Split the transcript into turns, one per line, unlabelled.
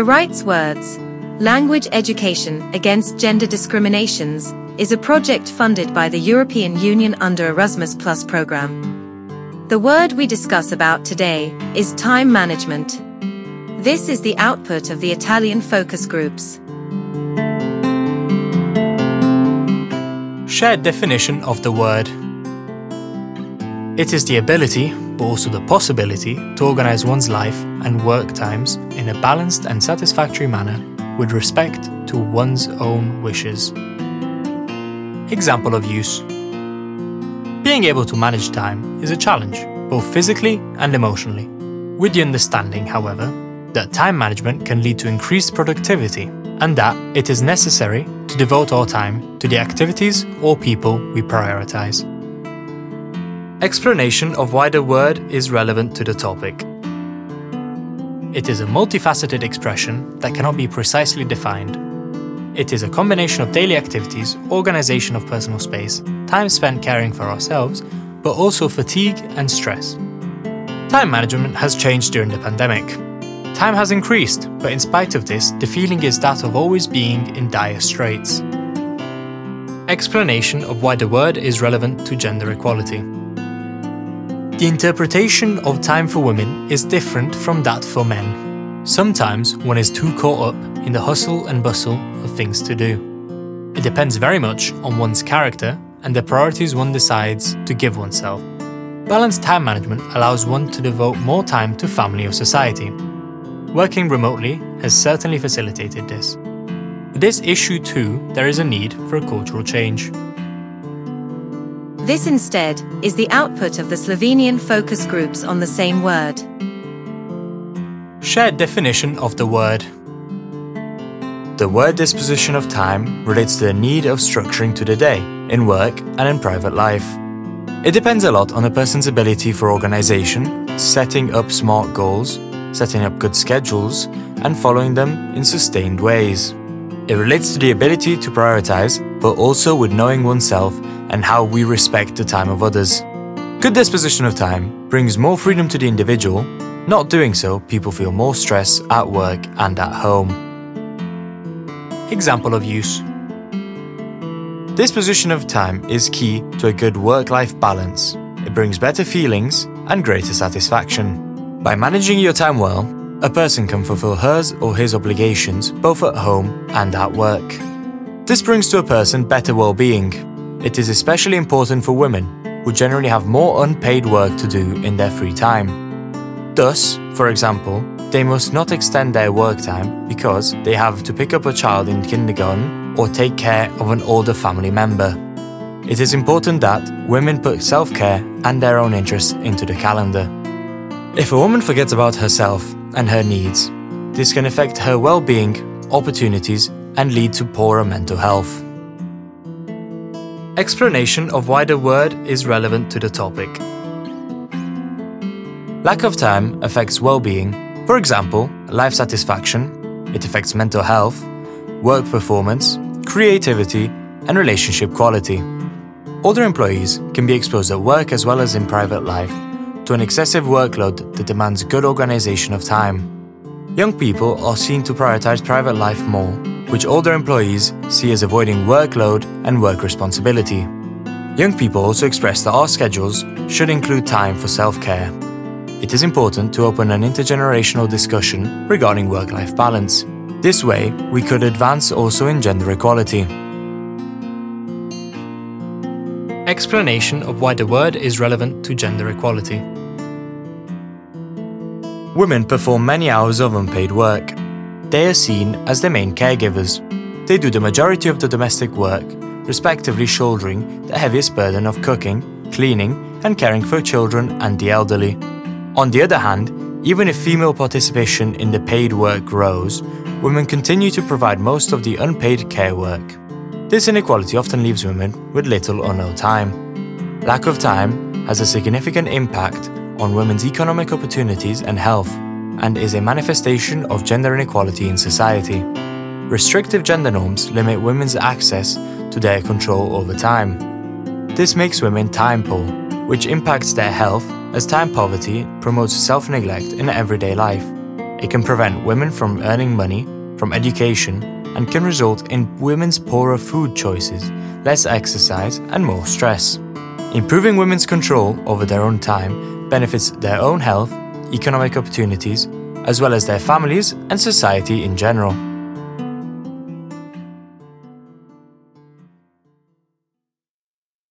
The Rights Words Language Education Against Gender Discriminations is a project funded by the European Union under Erasmus Plus program. The word we discuss about today is time management. This is the output of the Italian focus groups.
Shared definition of the word. It is the ability, but also the possibility, to organize one's life and work times in a balanced and satisfactory manner with respect to one's own wishes. Example of use Being able to manage time is a challenge, both physically and emotionally, with the understanding, however, that time management can lead to increased productivity and that it is necessary to devote our time to the activities or people we prioritize. Explanation of why the word is relevant to the topic. It is a multifaceted expression that cannot be precisely defined. It is a combination of daily activities, organization of personal space, time spent caring for ourselves, but also fatigue and stress. Time management has changed during the pandemic. Time has increased, but in spite of this, the feeling is that of always being in dire straits. Explanation of why the word is relevant to gender equality. The interpretation of time for women is different from that for men. Sometimes one is too caught up in the hustle and bustle of things to do. It depends very much on one's character and the priorities one decides to give oneself. Balanced time management allows one to devote more time to family or society. Working remotely has certainly facilitated this. This issue too, there is a need for a cultural change.
This instead is the output of the Slovenian focus groups on the same word.
Shared definition of the word. The word disposition of time relates to the need of structuring to the day, in work and in private life. It depends a lot on a person's ability for organization, setting up smart goals, setting up good schedules, and following them in sustained ways. It relates to the ability to prioritize, but also with knowing oneself and how we respect the time of others. Good disposition of time brings more freedom to the individual. Not doing so, people feel more stress at work and at home. Example of use Disposition of time is key to a good work life balance. It brings better feelings and greater satisfaction. By managing your time well, a person can fulfill hers or his obligations both at home and at work. This brings to a person better well being, it is especially important for women, who generally have more unpaid work to do in their free time. Thus, for example, they must not extend their work time because they have to pick up a child in kindergarten or take care of an older family member. It is important that women put self care and their own interests into the calendar. If a woman forgets about herself and her needs, this can affect her well being, opportunities, and lead to poorer mental health. Explanation of why the word is relevant to the topic. Lack of time affects well being, for example, life satisfaction, it affects mental health, work performance, creativity, and relationship quality. Older employees can be exposed at work as well as in private life to an excessive workload that demands good organization of time. Young people are seen to prioritize private life more which older employees see as avoiding workload and work responsibility. Young people also express that our schedules should include time for self care. It is important to open an intergenerational discussion regarding work life balance. This way, we could advance also in gender equality. Explanation of why the word is relevant to gender equality. Women perform many hours of unpaid work, they are seen as the main caregivers. They do the majority of the domestic work, respectively shouldering the heaviest burden of cooking, cleaning, and caring for children and the elderly. On the other hand, even if female participation in the paid work grows, women continue to provide most of the unpaid care work. This inequality often leaves women with little or no time. Lack of time has a significant impact on women's economic opportunities and health and is a manifestation of gender inequality in society. Restrictive gender norms limit women's access to their control over time. This makes women time poor, which impacts their health as time poverty promotes self neglect in everyday life. It can prevent women from earning money, from education, and can result in women's poorer food choices, less exercise, and more stress. Improving women's control over their own time benefits their own health economic opportunities, as well as their families and society in general.